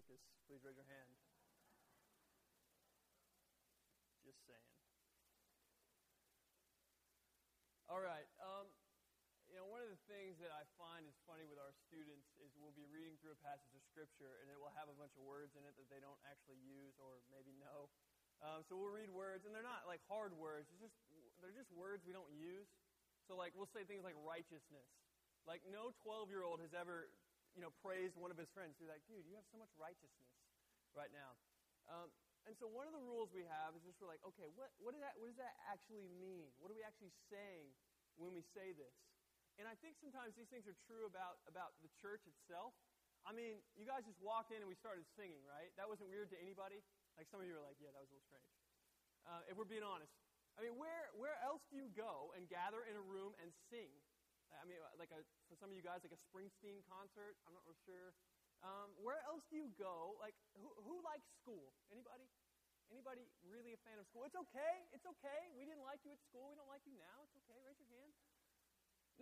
circus? Please raise your hand. Just saying. All right. Um, you know, one of the things that I find is funny with our students is we'll be reading through a passage of Scripture and it will have a bunch of words in it that they don't actually use or maybe know. Um, so we'll read words, and they're not like hard words. It's just they're just words we don't use. So like we'll say things like righteousness. Like no 12-year-old has ever you know praised one of his friends. They're like, dude, you have so much righteousness right now. Um, and so one of the rules we have is just we're like, okay, what, what, that, what does that actually mean? What are we actually saying when we say this? And I think sometimes these things are true about, about the church itself. I mean, you guys just walked in and we started singing, right? That wasn't weird to anybody? Like some of you were like, yeah, that was a little strange. Uh, if we're being honest. I mean, where, where else do you go and gather in a room and sing? I mean, like a, for some of you guys, like a Springsteen concert. I'm not real sure. Um, where else do you go? Like, who, who likes school? Anybody? Anybody really a fan of school? It's okay. It's okay. We didn't like you at school. We don't like you now. It's okay. Raise your hand.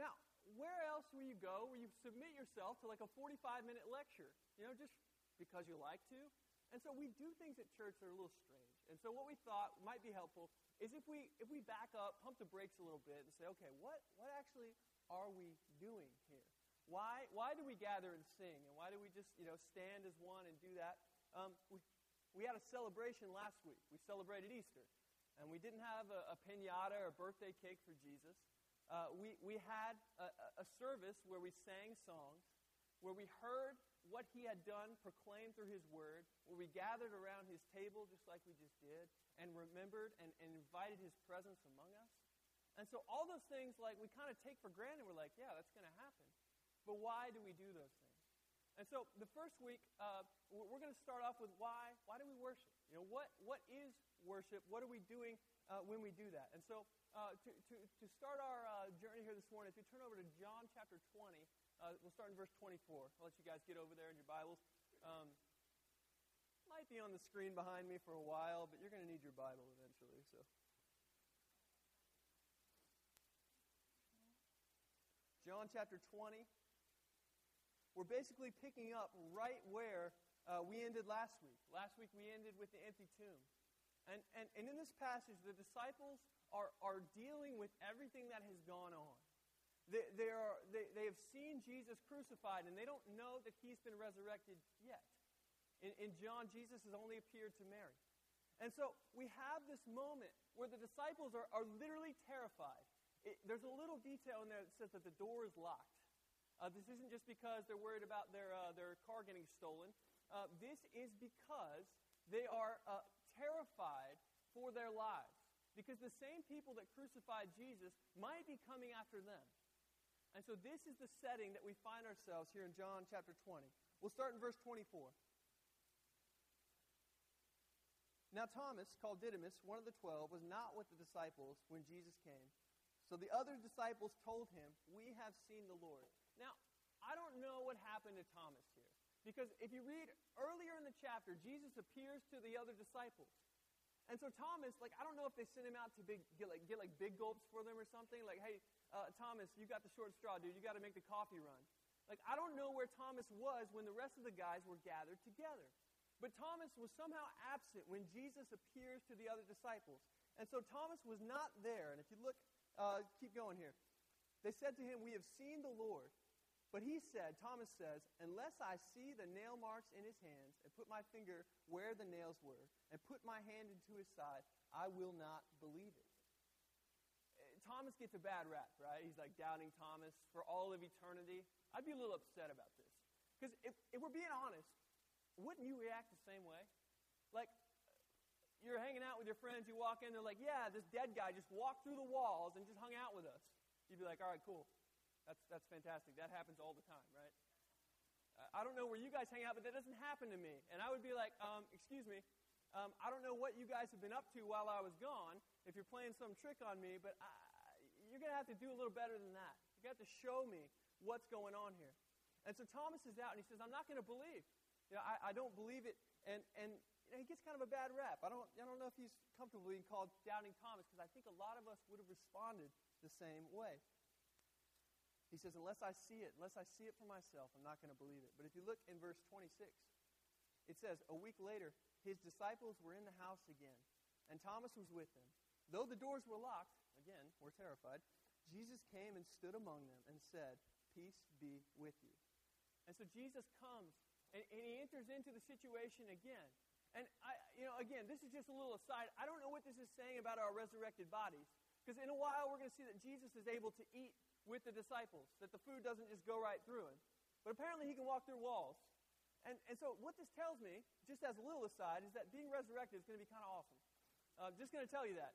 Now, where else will you go where you submit yourself to like a 45 minute lecture? You know, just because you like to? And so we do things at church that are a little strange. And so what we thought might be helpful is if we if we back up, pump the brakes a little bit, and say, okay, what what actually are we doing here? Why, why do we gather and sing? And why do we just, you know, stand as one and do that? Um, we, we had a celebration last week. We celebrated Easter. And we didn't have a, a pinata or a birthday cake for Jesus. Uh, we, we had a, a service where we sang songs, where we heard what he had done proclaimed through his word, where we gathered around his table just like we just did, and remembered and, and invited his presence among us. And so all those things, like, we kind of take for granted. We're like, yeah, that's going to happen. But why do we do those things? And so the first week, uh, we're going to start off with why. Why do we worship? You know, what, what is worship? What are we doing uh, when we do that? And so uh, to, to, to start our uh, journey here this morning, if you turn over to John chapter 20, uh, we'll start in verse 24. I'll let you guys get over there in your Bibles. Um, might be on the screen behind me for a while, but you're going to need your Bible eventually. So. John chapter 20 we're basically picking up right where uh, we ended last week. Last week we ended with the empty tomb. And, and, and in this passage, the disciples are, are dealing with everything that has gone on. They, they, are, they, they have seen Jesus crucified, and they don't know that he's been resurrected yet. In, in John, Jesus has only appeared to Mary. And so we have this moment where the disciples are, are literally terrified. It, there's a little detail in there that says that the door is locked. Uh, this isn't just because they're worried about their, uh, their car getting stolen. Uh, this is because they are uh, terrified for their lives. Because the same people that crucified Jesus might be coming after them. And so this is the setting that we find ourselves here in John chapter 20. We'll start in verse 24. Now Thomas, called Didymus, one of the twelve, was not with the disciples when Jesus came. So the other disciples told him, We have seen the Lord. Now, I don't know what happened to Thomas here. Because if you read earlier in the chapter, Jesus appears to the other disciples. And so Thomas, like, I don't know if they sent him out to big, get, like, get like big gulps for them or something. Like, hey, uh, Thomas, you got the short straw, dude. You got to make the coffee run. Like, I don't know where Thomas was when the rest of the guys were gathered together. But Thomas was somehow absent when Jesus appears to the other disciples. And so Thomas was not there. And if you look, uh, keep going here. They said to him, We have seen the Lord. But he said, Thomas says, unless I see the nail marks in his hands and put my finger where the nails were and put my hand into his side, I will not believe it. Eh, Thomas gets a bad rap, right? He's like doubting Thomas for all of eternity. I'd be a little upset about this. Because if, if we're being honest, wouldn't you react the same way? Like, you're hanging out with your friends, you walk in, they're like, yeah, this dead guy just walked through the walls and just hung out with us. You'd be like, all right, cool. That's, that's fantastic. That happens all the time, right? I don't know where you guys hang out, but that doesn't happen to me. And I would be like, um, excuse me, um, I don't know what you guys have been up to while I was gone, if you're playing some trick on me, but I, you're going to have to do a little better than that. you got to show me what's going on here. And so Thomas is out, and he says, I'm not going to believe. You know, I, I don't believe it. And, and you know, he gets kind of a bad rap. I don't, I don't know if he's comfortable being called Doubting Thomas, because I think a lot of us would have responded the same way. He says, Unless I see it, unless I see it for myself, I'm not going to believe it. But if you look in verse 26, it says, a week later, his disciples were in the house again, and Thomas was with them. Though the doors were locked, again, we're terrified, Jesus came and stood among them and said, Peace be with you. And so Jesus comes and, and he enters into the situation again. And I, you know, again, this is just a little aside. I don't know what this is saying about our resurrected bodies. Because in a while, we're going to see that Jesus is able to eat with the disciples, that the food doesn't just go right through him. But apparently, he can walk through walls. And, and so, what this tells me, just as a little aside, is that being resurrected is going to be kind of awesome. I'm uh, just going to tell you that.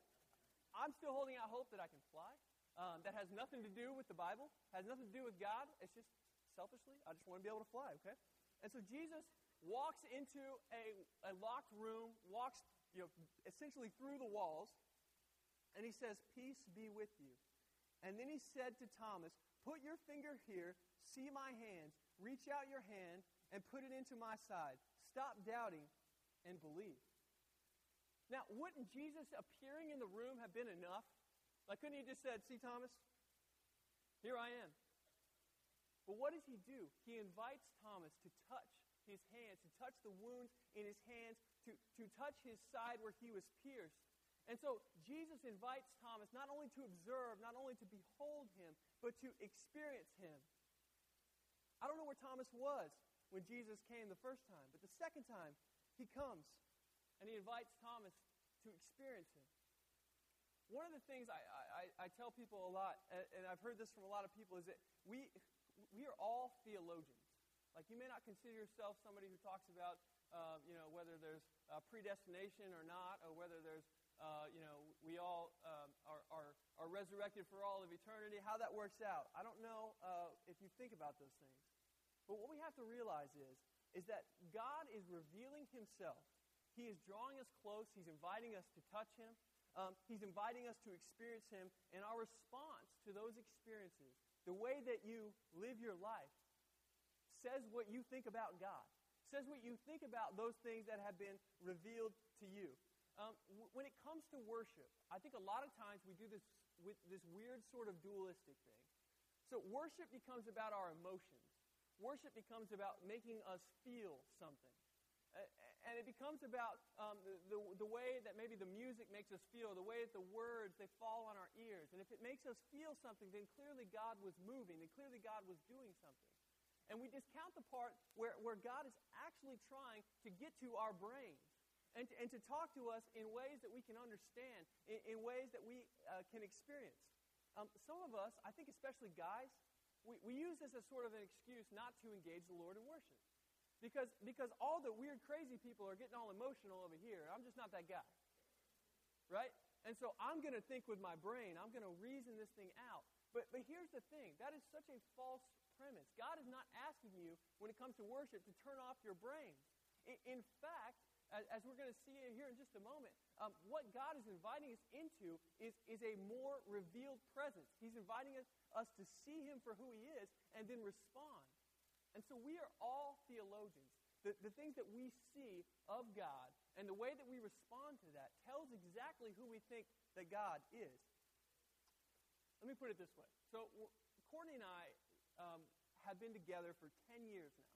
I'm still holding out hope that I can fly. Um, that has nothing to do with the Bible, has nothing to do with God. It's just selfishly, I just want to be able to fly, okay? And so Jesus walks into a, a locked room, walks you know, essentially through the walls, and he says, Peace be with you. And then he said to Thomas, Put your finger here, see my hands, reach out your hand, and put it into my side. Stop doubting and believe. Now, wouldn't Jesus appearing in the room have been enough? Like, couldn't he just said, See, Thomas, here I am. But what does he do? He invites Thomas to touch his hands, to touch the wounds in his hands, to, to touch his side where he was pierced. And so Jesus invites Thomas not only to observe, not only to behold him, but to experience him. I don't know where Thomas was when Jesus came the first time. But the second time, he comes and he invites Thomas to experience him. One of the things I, I, I tell people a lot, and I've heard this from a lot of people, is that we, we are all theologians. Like, you may not consider yourself somebody who talks about, uh, you know, whether there's uh, predestination or not, or whether there's, uh, you know, we all um, are, are, are resurrected for all of eternity, how that works out. I don't know uh, if you think about those things. But what we have to realize is, is that God is revealing himself. He is drawing us close. He's inviting us to touch him. Um, he's inviting us to experience him. And our response to those experiences, the way that you live your life, says what you think about God, says what you think about those things that have been revealed to you. Um, w- when it comes to worship, I think a lot of times we do this with this weird sort of dualistic thing. So worship becomes about our emotions. Worship becomes about making us feel something. And it becomes about um, the, the, the, way that maybe the music makes us feel, the way that the words, they fall on our ears. And if it makes us feel something, then clearly God was moving, and clearly God was doing something. And we discount the part where, where God is actually trying to get to our brains and to, and to talk to us in ways that we can understand, in, in ways that we uh, can experience. Um, some of us, I think especially guys, we, we use this as sort of an excuse not to engage the Lord in worship. Because, because all the weird, crazy people are getting all emotional over here. I'm just not that guy. Right? And so I'm going to think with my brain. I'm going to reason this thing out. But, but here's the thing that is such a false premise. God is not asking you, when it comes to worship, to turn off your brain. In, in fact, as, as we're going to see here in just a moment, um, what God is inviting us into is, is a more revealed presence. He's inviting us, us to see Him for who He is and then respond. And so we are all theologians. The, the things that we see of God and the way that we respond to that tells exactly who we think that God is. Let me put it this way. So, Courtney and I um, have been together for 10 years now.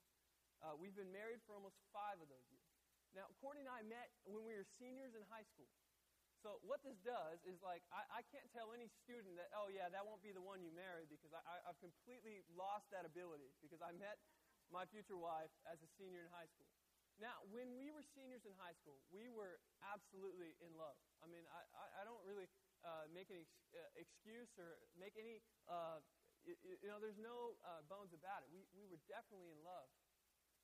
Uh, we've been married for almost five of those years. Now, Courtney and I met when we were seniors in high school. So what this does is like I, I can't tell any student that oh yeah that won't be the one you marry because I, I, I've completely lost that ability because I met my future wife as a senior in high school. Now, when we were seniors in high school, we were absolutely in love. I mean, I, I, I don't really uh, make any ex- uh, excuse or make any, uh, you, you, know, there's no uh, bones about it. We, we were definitely in love.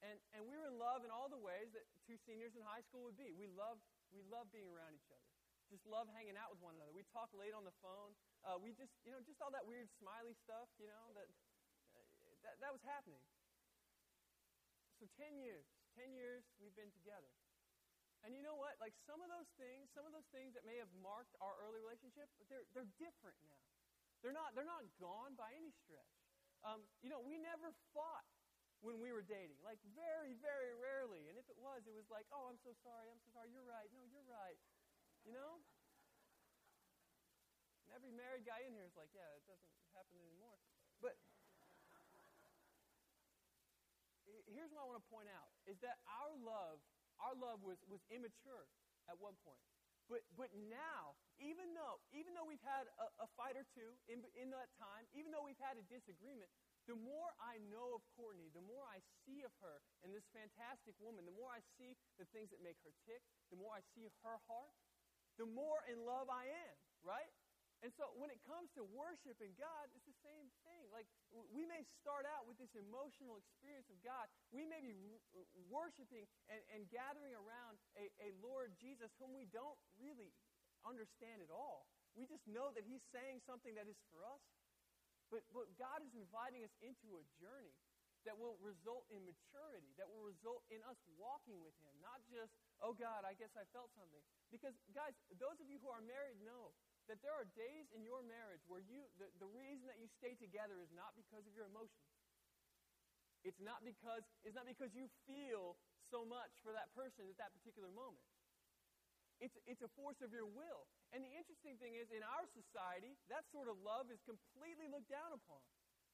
And, and we were in love in all the ways that two seniors in high school would be. We loved, we loved being around each other. Just love hanging out with one another. We talked late on the phone. Uh, we just, you know, just all that weird smiley stuff, you know, that, uh, that, that was happening. So 10 years, 10 years we've been together. And you know what? Like some of those things, some of those things that may have marked our early relationship, they're, they're different now. They're not, they're not gone by any stretch. Um, you know, we never fought when we were dating. Like, very, very rarely. And if it was, it was like, oh, I'm so sorry, I'm so sorry, you're right, no, you're right. You know? And every married guy in here is like, yeah, it doesn't happen anymore. But here's what I want to point out is that our love, our love was, was immature at one point. But, but now, even though, even though we've had a, a fight or two in, in that time, even though we've had a disagreement, the more I know of Courtney, the more I see of her and this fantastic woman, the more I see the things that make her tick, the more I see her heart, the more in love I am, right? And so when it comes to worshiping God, it's the same thing. Like we may start out with this emotional experience of God. We may be worshiping and, and gathering around a, a Lord Jesus whom we don't really understand at all. We just know that he's saying something that is for us. But, but God is inviting us into a journey that will result in maturity, that will result in us walking with Him, not just, oh God, I guess I felt something. Because, guys, those of you who are married know that there are days in your marriage where you, the, the reason that you stay together is not because of your emotions. It's not because, it's not because you feel so much for that person at that particular moment. It's, it's a force of your will. And the interesting thing is, in our society, that sort of love is completely looked down upon,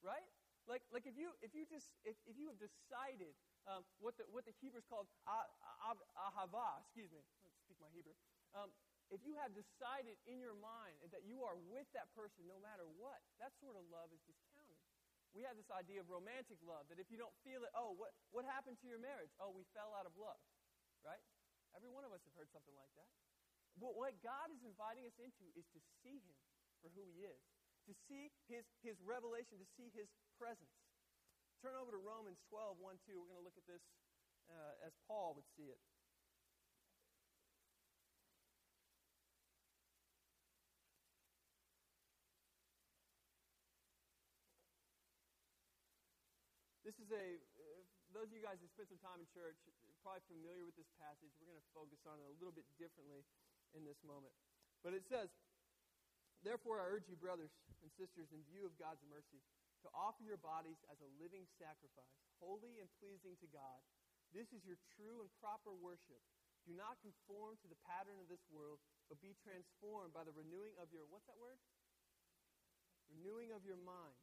right? Like, like if you if you just if, if you have decided um, what the what the Hebrews called ahava, excuse me, let's speak my Hebrew. Um, if you have decided in your mind that you are with that person no matter what, that sort of love is discounted. We have this idea of romantic love that if you don't feel it, oh, what, what happened to your marriage? Oh, we fell out of love, right? Every one of us have heard something like that. But what God is inviting us into is to see Him for who He is, to see His, his revelation, to see His presence. Turn over to Romans 12, 1, 2. We're going to look at this uh, as Paul would see it. This is a, uh, those of you guys who spent some time in church, probably familiar with this passage. We're going to focus on it a little bit differently in this moment. But it says, Therefore, I urge you, brothers and sisters, in view of God's mercy, to offer your bodies as a living sacrifice, holy and pleasing to God. This is your true and proper worship. Do not conform to the pattern of this world, but be transformed by the renewing of your, what's that word? Renewing of your mind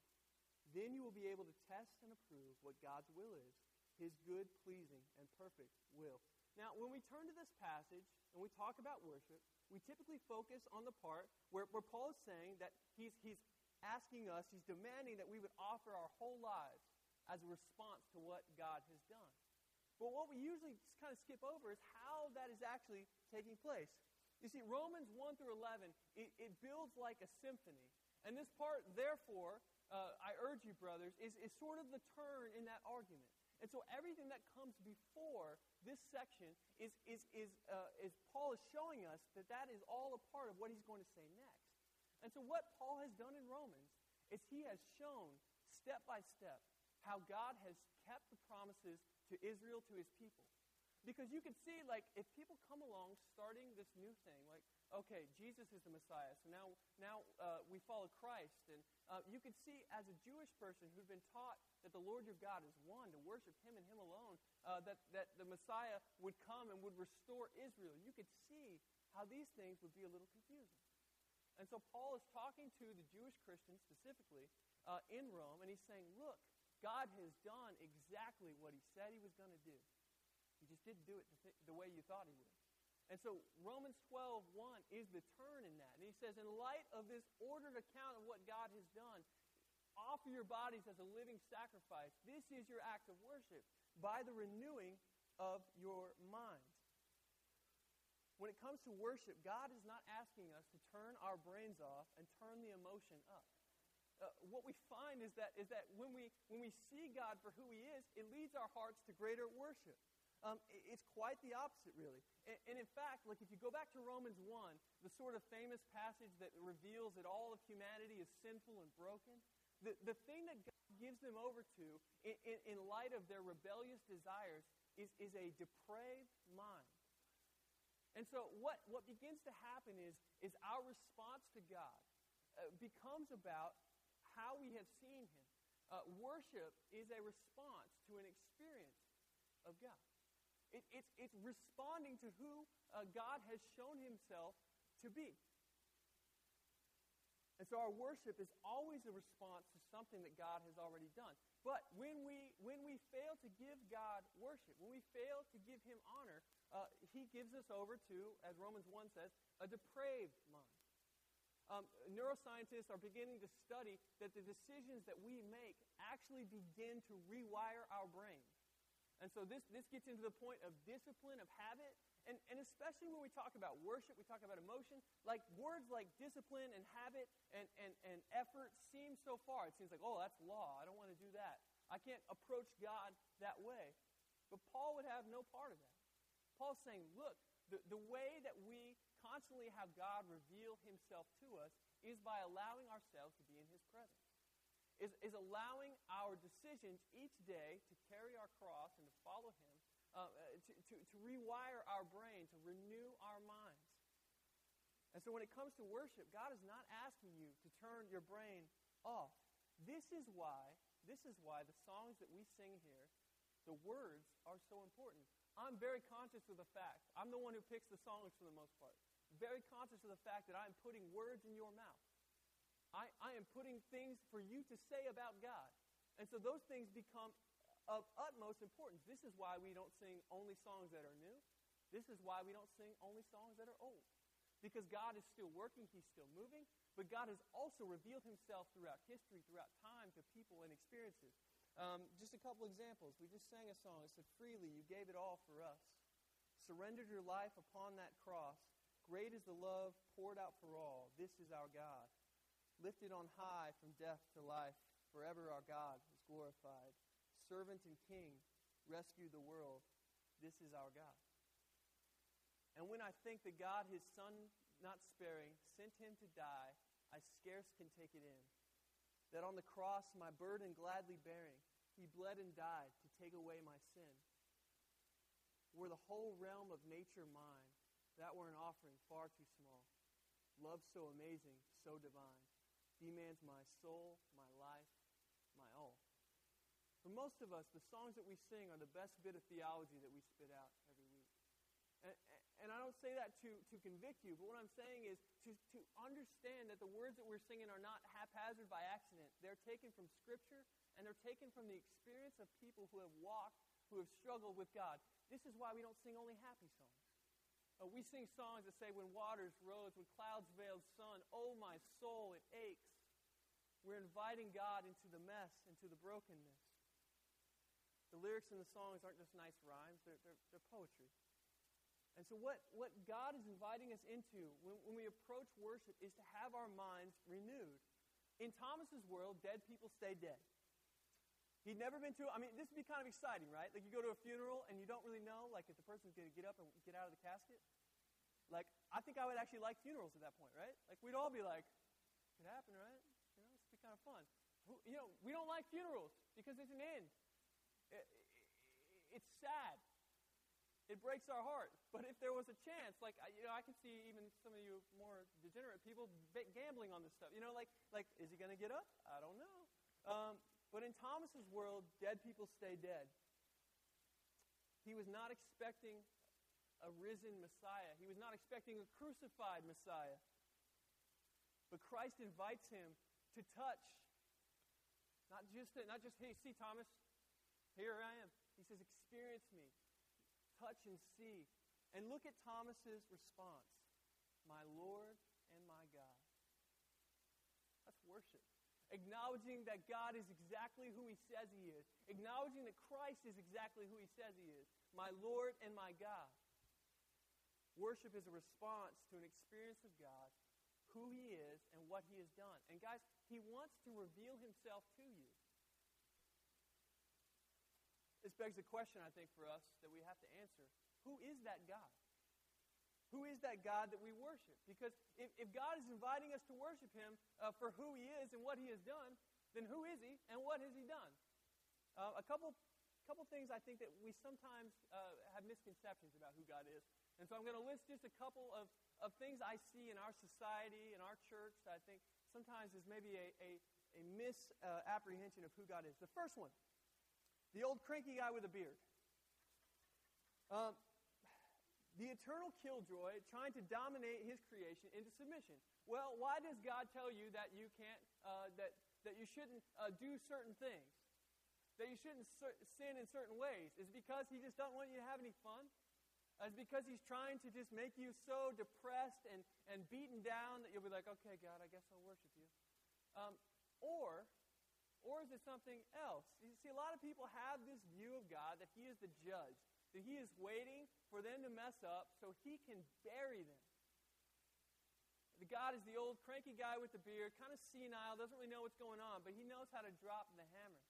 then you will be able to test and approve what God's will is, his good, pleasing, and perfect will. Now, when we turn to this passage and we talk about worship, we typically focus on the part where, where Paul is saying that he's, he's asking us, he's demanding that we would offer our whole lives as a response to what God has done. But what we usually kind of skip over is how that is actually taking place. You see, Romans 1 through 11, it, it builds like a symphony. And this part, therefore, uh, I urge you, brothers, is, is sort of the turn in that argument. And so everything that comes before this section is, is, is, uh, is Paul is showing us that that is all a part of what he's going to say next. And so what Paul has done in Romans is he has shown step by step how God has kept the promises to Israel, to his people. Because you can see, like, if people come along starting this new thing, like, okay, Jesus is the Messiah, so now, now uh, we follow Christ. And uh, you can see, as a Jewish person who'd been taught that the Lord your God is one, to worship him and him alone, uh, that, that the Messiah would come and would restore Israel, you could see how these things would be a little confusing. And so Paul is talking to the Jewish Christians specifically uh, in Rome, and he's saying, look, God has done exactly what he said he was going to do. He just didn't do it the, th- the way you thought he would. And so Romans 12, 1 is the turn in that. And he says, in light of this ordered account of what God has done, offer your bodies as a living sacrifice. This is your act of worship by the renewing of your minds. When it comes to worship, God is not asking us to turn our brains off and turn the emotion up. Uh, what we find is that, is that when, we, when we see God for who He is, it leads our hearts to greater worship. Um, it's quite the opposite, really. And, and, in fact, like if you go back to Romans 1, the sort of famous passage that reveals that all of humanity is sinful and broken, the, the thing that God gives them over to in, in, in light of their rebellious desires is, is a depraved mind. And so what, what begins to happen is, is our response to God uh, becomes about how we have seen Him. Uh, worship is a response to an experience of God. It, it's, it's responding to who uh, God has shown himself to be. And so our worship is always a response to something that God has already done. But when we, when we fail to give God worship, when we fail to give him honor, uh, he gives us over to, as Romans 1 says, a depraved mind. Um, neuroscientists are beginning to study that the decisions that we make actually begin to rewire our brain. And so this, this gets into the point of discipline, of habit, and, and especially when we talk about worship, we talk about emotion, like words like discipline and habit and, and, and effort seem so far. It seems like, oh, that's law. I don't want to do that. I can't approach God that way. But Paul would have no part of that. Paul's saying, look, the, the way that we constantly have God reveal himself to us is by allowing ourselves to be in his presence. Is, is allowing our decisions each day to carry our cross and to follow him uh, uh, to, to, to rewire our brain, to renew our minds. And so when it comes to worship, God is not asking you to turn your brain off. This is why, this is why the songs that we sing here, the words are so important. I'm very conscious of the fact, I'm the one who picks the songs for the most part. Very conscious of the fact that I'm putting words in your mouth. I, I am putting things for you to say about God. And so those things become of utmost importance. This is why we don't sing only songs that are new. This is why we don't sing only songs that are old. Because God is still working, He's still moving, but God has also revealed Himself throughout history, throughout time, to people and experiences. Um, just a couple examples. We just sang a song. It said, Freely you gave it all for us. Surrendered your life upon that cross. Great is the love poured out for all. This is our God. Lifted on high from death to life. Forever our God is glorified servant and king, rescued the world. This is our God. And when I think that God, his son, not sparing, sent him to die, I scarce can take it in. That on the cross, my burden gladly bearing, he bled and died to take away my sin. Were the whole realm of nature mine, that were an offering far too small. Love so amazing, so divine, demands my soul, my life, my all. For most of us, the songs that we sing are the best bit of theology that we spit out every week. And, and I don't say that to, to convict you, but what I'm saying is to, to understand that the words that we're singing are not haphazard by accident. They're taken from Scripture, and they're taken from the experience of people who have walked, who have struggled with God. This is why we don't sing only happy songs. Uh, we sing songs that say, When waters rose, when clouds veiled sun, oh my soul, it aches. We're inviting God into the mess, into the brokenness. The lyrics in the songs aren't just nice rhymes, they're, they're, they're poetry. And so, what, what God is inviting us into when, when we approach worship is to have our minds renewed. In Thomas's world, dead people stay dead. He'd never been to, I mean, this would be kind of exciting, right? Like you go to a funeral and you don't really know, like, if the person's going to get up and get out of the casket. Like, I think I would actually like funerals at that point, right? Like, we'd all be like, it happened, right? You know, this would be kind of fun. You know, we don't like funerals because there's an end. It's sad. It breaks our heart. But if there was a chance, like you know, I can see even some of you more degenerate people gambling on this stuff. You know, like like is he going to get up? I don't know. Um, but in Thomas's world, dead people stay dead. He was not expecting a risen Messiah. He was not expecting a crucified Messiah. But Christ invites him to touch. Not just, not just hey, see, Thomas, here I am. He says, Experience me, touch and see. And look at Thomas's response My Lord and my God. That's worship. Acknowledging that God is exactly who he says he is. Acknowledging that Christ is exactly who he says he is. My Lord and my God. Worship is a response to an experience of God, who he is, and what he has done. And guys, he wants to reveal himself to you. This begs a question, I think, for us that we have to answer. Who is that God? Who is that God that we worship? Because if, if God is inviting us to worship Him uh, for who He is and what He has done, then who is He and what has He done? Uh, a couple, couple things I think that we sometimes uh, have misconceptions about who God is. And so I'm going to list just a couple of, of things I see in our society, in our church, that I think sometimes is maybe a, a, a misapprehension of who God is. The first one the old cranky guy with a beard. Um, the eternal killjoy trying to dominate his creation into submission. Well, why does God tell you that you can't, uh, that, that you shouldn't uh, do certain things? That you shouldn't sin in certain ways? Is it because he just doesn't want you to have any fun? Is because he's trying to just make you so depressed and, and beaten down that you'll be like, okay, God, I guess I'll worship you? Um, or, or is it something else? You see, a lot of people have this view of God that he is the judge, that he is waiting for them to mess up so he can bury them. The God is the old cranky guy with the beard, kind of senile, doesn't really know what's going on, but he knows how to drop the hammer.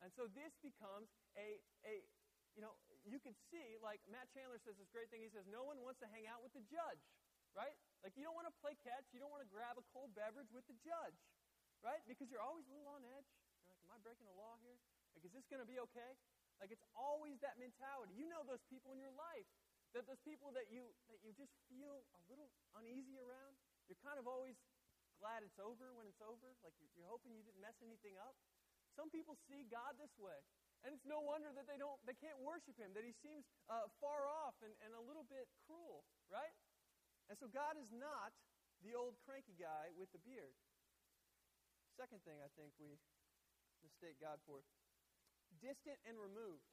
And so this becomes a, a you know, you can see, like Matt Chandler says this great thing. He says, no one wants to hang out with the judge, right? Like you don't want to play catch. You don't want to grab a cold beverage with the judge, right? Because you're always a little on edge. You're like, am I breaking a law here? Like, is this going to be okay? Like, it's always that mentality. You know those people in your life, that those people that you that you just feel a little uneasy around. You're kind of always glad it's over when it's over. Like you're, you're hoping you didn't mess anything up. Some people see God this way. And it's no wonder that they don't they can't worship him, that he seems uh, far off and, and a little bit cruel, right? And so God is not the old cranky guy with the beard. Second thing I think we mistake God for distant and removed.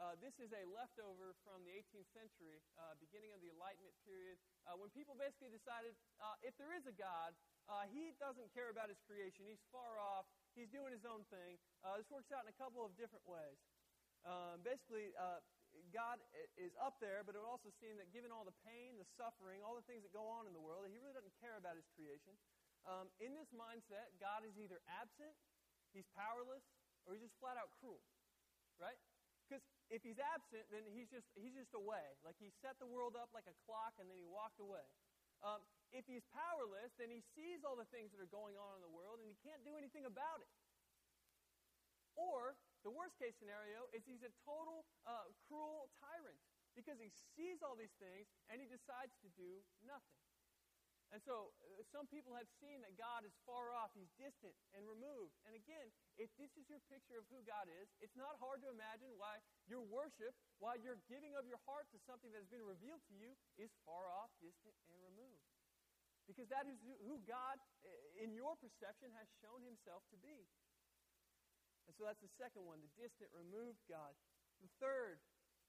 Uh, this is a leftover from the 18th century, uh, beginning of the Enlightenment period, uh, when people basically decided uh, if there is a God, uh, he doesn't care about his creation. He's far off. He's doing his own thing. Uh, this works out in a couple of different ways. Um, basically, God is up there, but it would also seem that given all the pain, the suffering, all the things that go on in the world, that he really doesn't care about his creation. Um, in this mindset, God is either absent, he's powerless, or he's just flat out cruel, right? Because if he's absent, then he's just, he's just away. Like he set the world up like a clock and then he walked away. Um, if he's powerless, then he sees all the things that are going on in the world and he can't do anything about it. Or the worst case scenario is he's a total uh, cruel tyrant because he sees all these things and he decides to do nothing. And so uh, some people have seen that God is far off, he's distant and removed. And again, if this is your picture of who God is, it's not hard to imagine why your worship, why your giving of your heart to something that has been revealed to you is far off, distant, and removed. Because that is who God, in your perception, has shown himself to be. And so that's the second one, the distant, removed God. The third,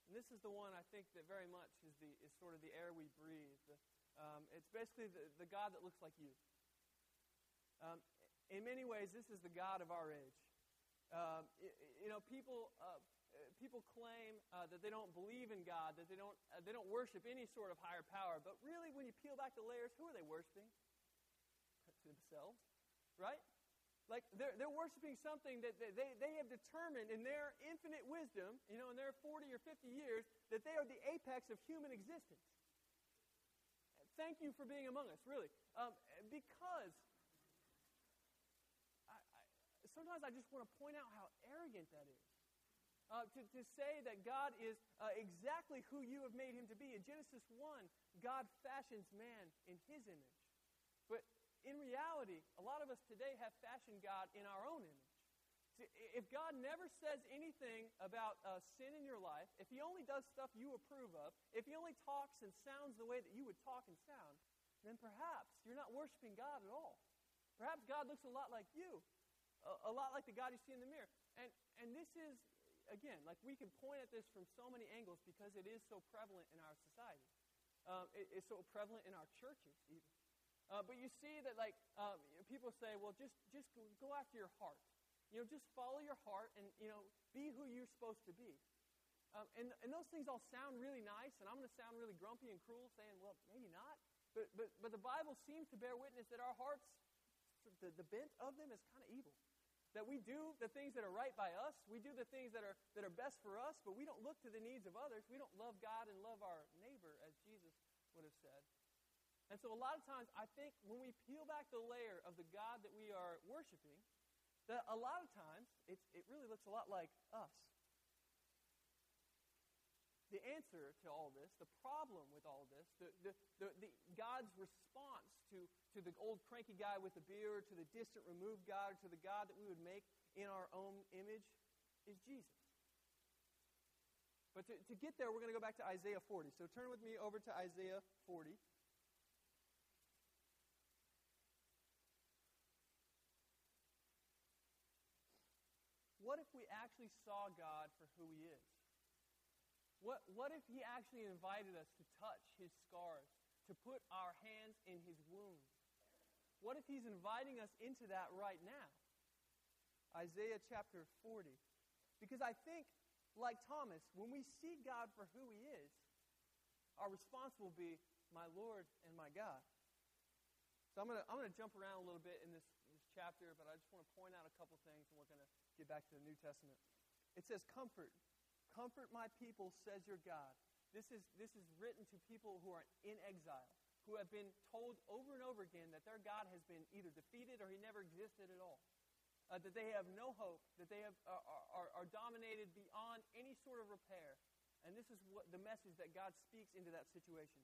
and this is the one I think that very much is, the, is sort of the air we breathe, the, um, it's basically the, the God that looks like you. Um, in many ways, this is the God of our age. Um, it, you know, people, uh, people claim uh, that they don't believe in God, that they don't, uh, they don't worship any sort of higher power. But really, when you peel back the layers, who are they worshiping? Themselves, right? Like they're, they're worshiping something that they, they have determined in their infinite wisdom, you know, in their 40 or 50 years, that they are the apex of human existence. Thank you for being among us, really. Um, because I, I, sometimes I just want to point out how arrogant that is. Uh, to, to say that God is uh, exactly who you have made him to be. In Genesis 1, God fashions man in his image. But in reality, a lot of us today have fashioned God in our own image. If God never says anything about uh, sin in your life, if He only does stuff you approve of, if He only talks and sounds the way that you would talk and sound, then perhaps you're not worshiping God at all. Perhaps God looks a lot like you, a, a lot like the God you see in the mirror. And, and this is, again, like we can point at this from so many angles because it is so prevalent in our society. Um, it, it's so prevalent in our churches, even. Uh, but you see that, like, um, people say, well, just, just go, go after your heart. You know, just follow your heart and, you know, be who you're supposed to be. Um, and, and those things all sound really nice, and I'm going to sound really grumpy and cruel saying, well, maybe not. But, but, but the Bible seems to bear witness that our hearts, the, the bent of them is kind of evil. That we do the things that are right by us, we do the things that are, that are best for us, but we don't look to the needs of others. We don't love God and love our neighbor, as Jesus would have said. And so a lot of times, I think when we peel back the layer of the God that we are worshiping, that a lot of times it's, it really looks a lot like us. The answer to all this, the problem with all this, the, the, the, the, God's response to, to the old cranky guy with the beard, to the distant removed God, or to the God that we would make in our own image, is Jesus. But to, to get there, we're going to go back to Isaiah 40. So turn with me over to Isaiah 40. What if we actually saw God for who He is? What, what if He actually invited us to touch His scars, to put our hands in His wounds? What if He's inviting us into that right now? Isaiah chapter 40. Because I think, like Thomas, when we see God for who He is, our response will be, My Lord and my God. So I'm going to I'm gonna jump around a little bit in this chapter, but I just want to point out a couple things, and we're going to get back to the New Testament. It says, Comfort. Comfort my people, says your God. This is, this is written to people who are in exile, who have been told over and over again that their God has been either defeated or he never existed at all. Uh, that they have no hope, that they have, uh, are, are dominated beyond any sort of repair. And this is what the message that God speaks into that situation.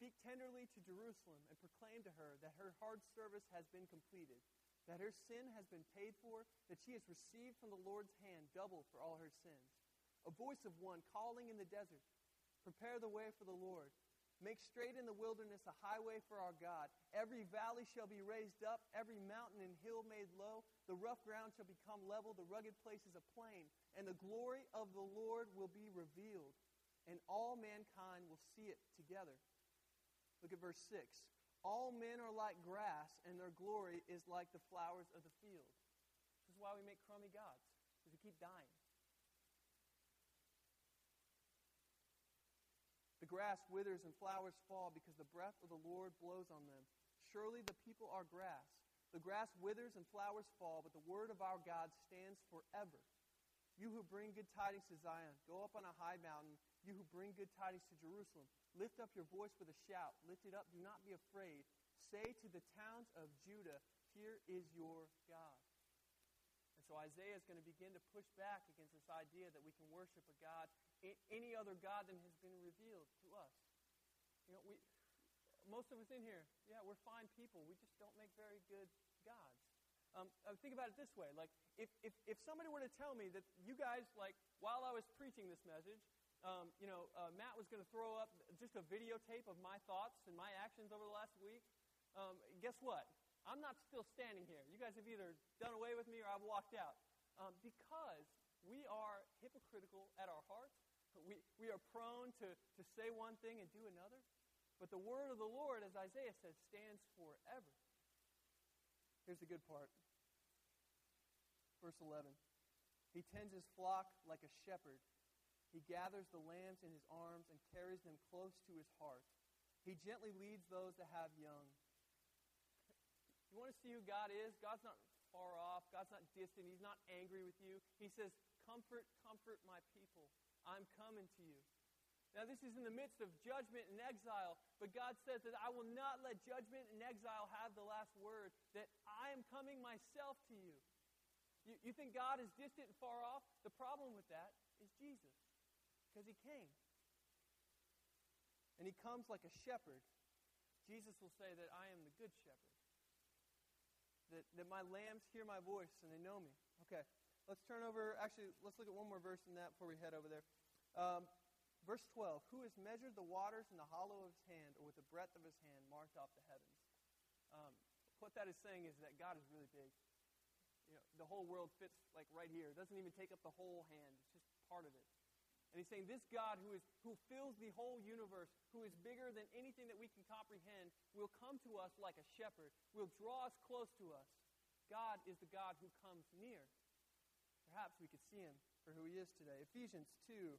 Speak tenderly to Jerusalem and proclaim to her that her hard service has been completed, that her sin has been paid for, that she has received from the Lord's hand double for all her sins. A voice of one calling in the desert, Prepare the way for the Lord. Make straight in the wilderness a highway for our God. Every valley shall be raised up, every mountain and hill made low. The rough ground shall become level, the rugged places a plain. And the glory of the Lord will be revealed, and all mankind will see it together. Look at verse 6. All men are like grass, and their glory is like the flowers of the field. This is why we make crummy gods, because we keep dying. The grass withers and flowers fall because the breath of the Lord blows on them. Surely the people are grass. The grass withers and flowers fall, but the word of our God stands forever. You who bring good tidings to Zion, go up on a high mountain. You who bring good tidings to Jerusalem, lift up your voice with a shout. Lift it up, do not be afraid. Say to the towns of Judah, Here is your God. And so Isaiah is going to begin to push back against this idea that we can worship a God, any other God than has been revealed to us. You know, we, most of us in here, yeah, we're fine people. We just don't make very good gods. Um, uh, think about it this way: like, if, if, if somebody were to tell me that you guys, like, while I was preaching this message, um, you know, uh, Matt was going to throw up just a videotape of my thoughts and my actions over the last week, um, guess what? I'm not still standing here. You guys have either done away with me or I've walked out. Um, because we are hypocritical at our hearts. We, we are prone to, to say one thing and do another. But the word of the Lord, as Isaiah says, stands forever. Here's the good part. Verse 11. He tends his flock like a shepherd. He gathers the lambs in his arms and carries them close to his heart. He gently leads those that have young. You want to see who God is? God's not far off. God's not distant. He's not angry with you. He says, Comfort, comfort my people. I'm coming to you. Now, this is in the midst of judgment and exile, but God says that I will not let judgment and exile have the last word, that I am coming myself to you. You, you think God is distant and far off? The problem with that is Jesus, because he came. And he comes like a shepherd. Jesus will say that I am the good shepherd. That, that my lambs hear my voice and they know me. Okay, let's turn over. Actually, let's look at one more verse in that before we head over there. Um, Verse 12 Who has measured the waters in the hollow of his hand, or with the breadth of his hand marked off the heavens? Um, what that is saying is that God is really big. You know, the whole world fits like right here. It doesn't even take up the whole hand, it's just part of it. And he's saying this God who, is, who fills the whole universe, who is bigger than anything that we can comprehend, will come to us like a shepherd, will draw us close to us. God is the God who comes near. Perhaps we could see him for who he is today. Ephesians 2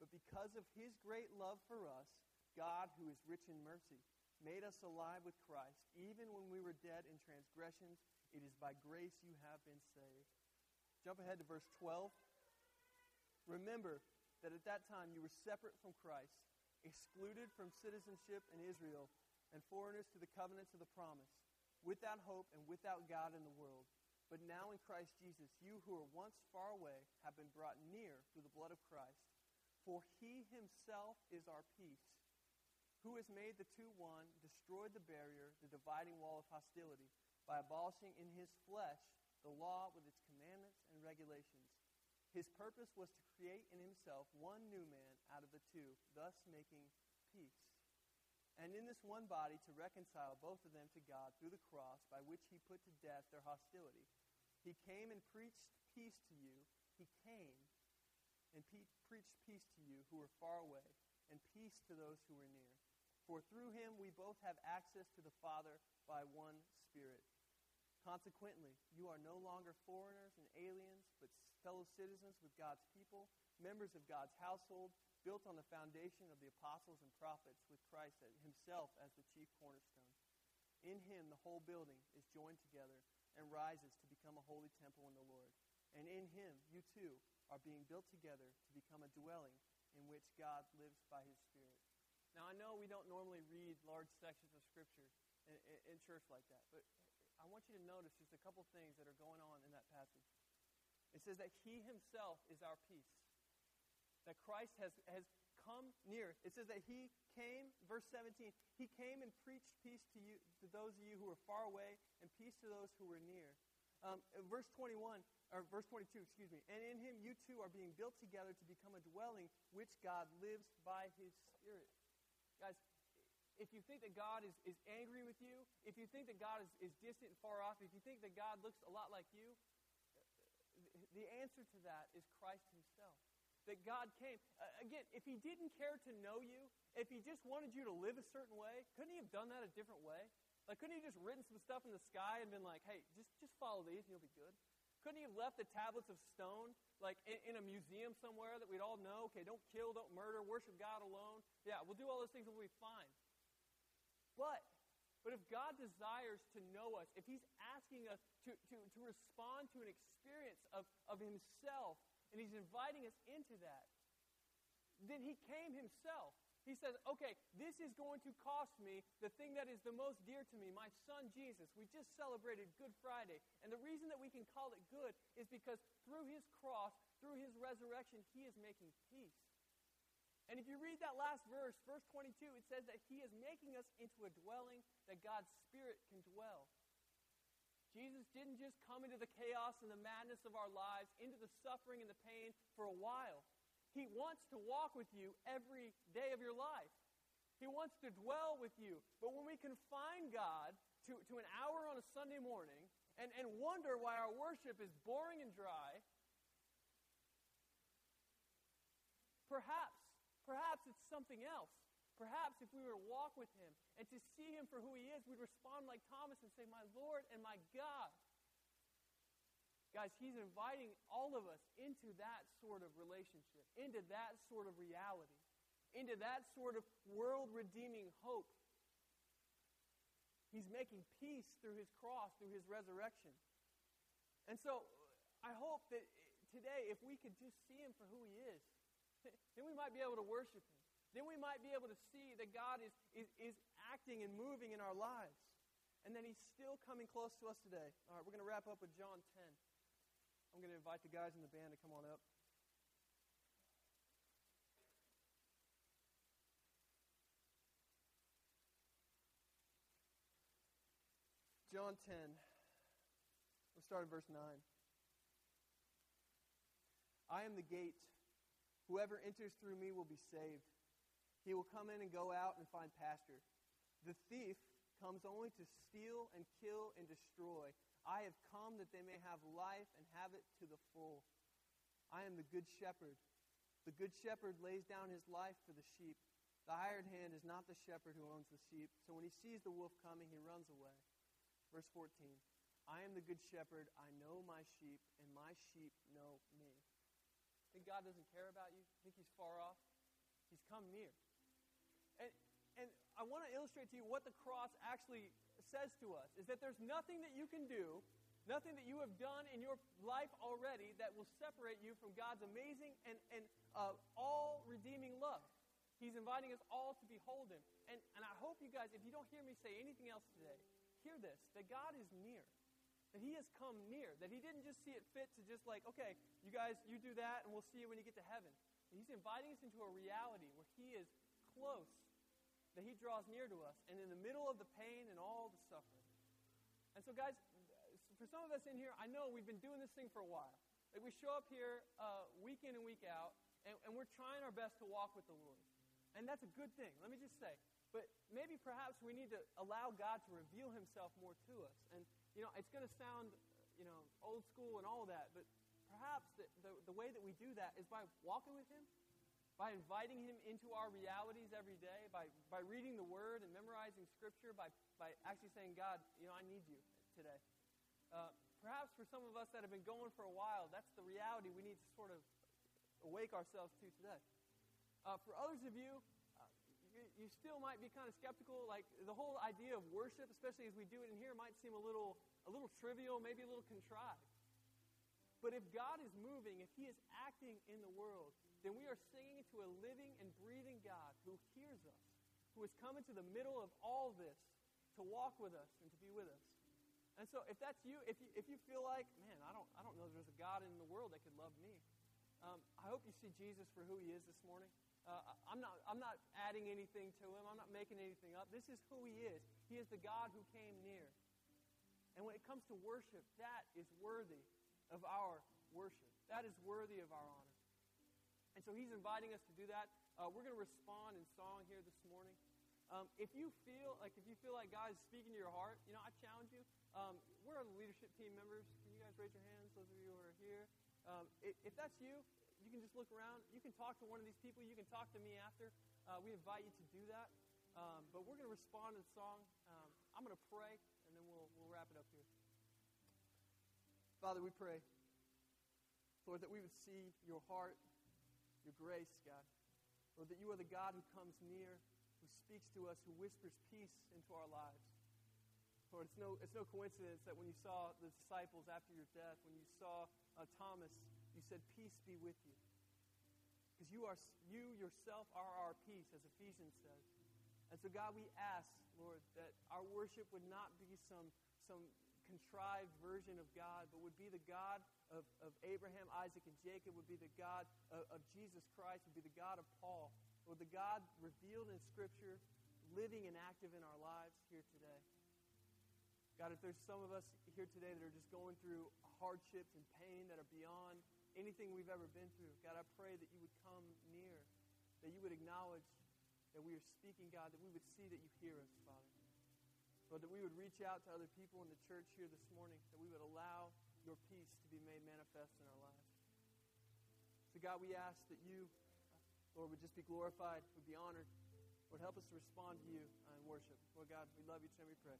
But because of his great love for us, God, who is rich in mercy, made us alive with Christ. Even when we were dead in transgressions, it is by grace you have been saved. Jump ahead to verse 12. Remember that at that time you were separate from Christ, excluded from citizenship in Israel, and foreigners to the covenants of the promise, without hope and without God in the world. But now in Christ Jesus, you who were once far away have been brought near through the blood of Christ. For he himself is our peace, who has made the two one, destroyed the barrier, the dividing wall of hostility, by abolishing in his flesh the law with its commandments and regulations. His purpose was to create in himself one new man out of the two, thus making peace. And in this one body to reconcile both of them to God through the cross, by which he put to death their hostility. He came and preached peace to you. He came and pe- preached peace to you who were far away, and peace to those who were near. For through him we both have access to the Father by one Spirit. Consequently, you are no longer foreigners and aliens, but fellow citizens with God's people, members of God's household, built on the foundation of the apostles and prophets, with Christ himself as the chief cornerstone. In him, the whole building is joined together and rises to become a holy temple in the Lord. And in him, you too are being built together to become a dwelling in which God lives by his Spirit. Now, I know we don't normally read large sections of Scripture in, in, in church like that, but I want you to notice just a couple things that are going on in that passage. It says that he himself is our peace, that Christ has, has come near. It says that he came, verse 17, he came and preached peace to you, to those of you who are far away, and peace to those who were near. Um, verse 21, or verse 22, excuse me. And in him you too are being built together to become a dwelling which God lives by his Spirit. Guys, if you think that God is, is angry with you, if you think that God is, is distant and far off, if you think that God looks a lot like you, the answer to that is Christ himself. That God came. Uh, again, if he didn't care to know you, if he just wanted you to live a certain way, couldn't he have done that a different way? Like, couldn't he have just written some stuff in the sky and been like, hey, just, just follow these and you'll be good? Couldn't he have left the tablets of stone, like in, in, a museum somewhere that we'd all know? Okay, don't kill, don't murder, worship God alone. Yeah, we'll do all those things and we'll be fine. But, but if God desires to know us, if he's asking us to, to, to respond to an experience of, of himself, and he's inviting us into that, then he came himself. He says, okay, this is going to cost me the thing that is the most dear to me, my son Jesus. We just celebrated Good Friday. And the reason that we can call it good is because through his cross, through his resurrection, he is making peace. And if you read that last verse, verse 22, it says that he is making us into a dwelling that God's Spirit can dwell. Jesus didn't just come into the chaos and the madness of our lives, into the suffering and the pain for a while. He wants to walk with you every day of your life. He wants to dwell with you. But when we confine God to, to an hour on a Sunday morning and, and wonder why our worship is boring and dry, perhaps, perhaps it's something else. Perhaps if we were to walk with him and to see him for who he is, we'd respond like Thomas and say, My Lord and my God. Guys, he's inviting all of us into that sort of relationship, into that sort of reality, into that sort of world redeeming hope. He's making peace through his cross, through his resurrection. And so I hope that today, if we could just see him for who he is, then we might be able to worship him. Then we might be able to see that God is, is, is acting and moving in our lives. And that he's still coming close to us today. All right, we're going to wrap up with John 10. I'm going to invite the guys in the band to come on up. John 10. We'll start in verse 9. I am the gate. Whoever enters through me will be saved. He will come in and go out and find pasture. The thief comes only to steal and kill and destroy. I have come that they may have life and have it to the full. I am the good shepherd. The good shepherd lays down his life for the sheep. The hired hand is not the shepherd who owns the sheep. So when he sees the wolf coming, he runs away. Verse 14 I am the good shepherd. I know my sheep, and my sheep know me. Think God doesn't care about you? Think he's far off? He's come near. And, and I want to illustrate to you what the cross actually says to us is that there's nothing that you can do, nothing that you have done in your life already that will separate you from God's amazing and, and uh, all redeeming love. He's inviting us all to behold Him. And, and I hope you guys, if you don't hear me say anything else today, hear this that God is near. That He has come near. That He didn't just see it fit to just like, okay, you guys, you do that, and we'll see you when you get to heaven. He's inviting us into a reality where He is close, that He draws near to us, and in the middle of the pain and all the suffering. And so, guys, for some of us in here, I know we've been doing this thing for a while. Like we show up here uh, week in and week out, and, and we're trying our best to walk with the Lord. And that's a good thing, let me just say. But maybe perhaps we need to allow God to reveal himself more to us. And, you know, it's going to sound, you know, old school and all that, but perhaps the, the, the way that we do that is by walking with him, by inviting him into our realities every day, by, by reading the word and memorizing scripture, by, by actually saying, God, you know, I need you today. Uh, perhaps for some of us that have been going for a while, that's the reality we need to sort of awake ourselves to today. Uh, for others of you, uh, you, you still might be kind of skeptical. Like the whole idea of worship, especially as we do it in here, might seem a little, a little trivial, maybe a little contrived. But if God is moving, if He is acting in the world, then we are singing to a living and breathing God who hears us, who has come into the middle of all this to walk with us and to be with us. And so if that's you, if you, if you feel like, man, I don't, I don't know there's a God in the world that could love me, um, I hope you see Jesus for who he is this morning. Uh, I'm, not, I'm not adding anything to him. I'm not making anything up. This is who he is. He is the God who came near. And when it comes to worship, that is worthy of our worship. That is worthy of our honor. And so he's inviting us to do that. Uh, we're going to respond in song here this morning. Um, if you feel like if you feel like God is speaking to your heart, you know, I challenge you. Um, where are the leadership team members? Can you guys raise your hands? Those of you who are here. Um, if, if that's you, you can just look around. You can talk to one of these people. You can talk to me after. Uh, we invite you to do that. Um, but we're going to respond the song. Um, I'm going to pray, and then we'll, we'll wrap it up here. Father, we pray, Lord, that we would see your heart, your grace, God. Lord, that you are the God who comes near, who speaks to us, who whispers peace into our lives. Lord, it's no, it's no coincidence that when you saw the disciples after your death, when you saw uh, Thomas, you said, Peace be with you. Because you, are, you yourself are our peace, as Ephesians says. And so, God, we ask, Lord, that our worship would not be some, some contrived version of God, but would be the God of, of Abraham, Isaac, and Jacob, would be the God of, of Jesus Christ, would be the God of Paul, or the God revealed in Scripture, living and active in our lives here today. God, if there's some of us here today that are just going through hardships and pain that are beyond anything we've ever been through. God, I pray that you would come near, that you would acknowledge that we are speaking, God, that we would see that you hear us, Father. Lord, that we would reach out to other people in the church here this morning, that we would allow your peace to be made manifest in our lives. So, God, we ask that you, Lord, would just be glorified, would be honored. Lord, help us to respond to you uh, in worship. Lord God, we love you, and we pray.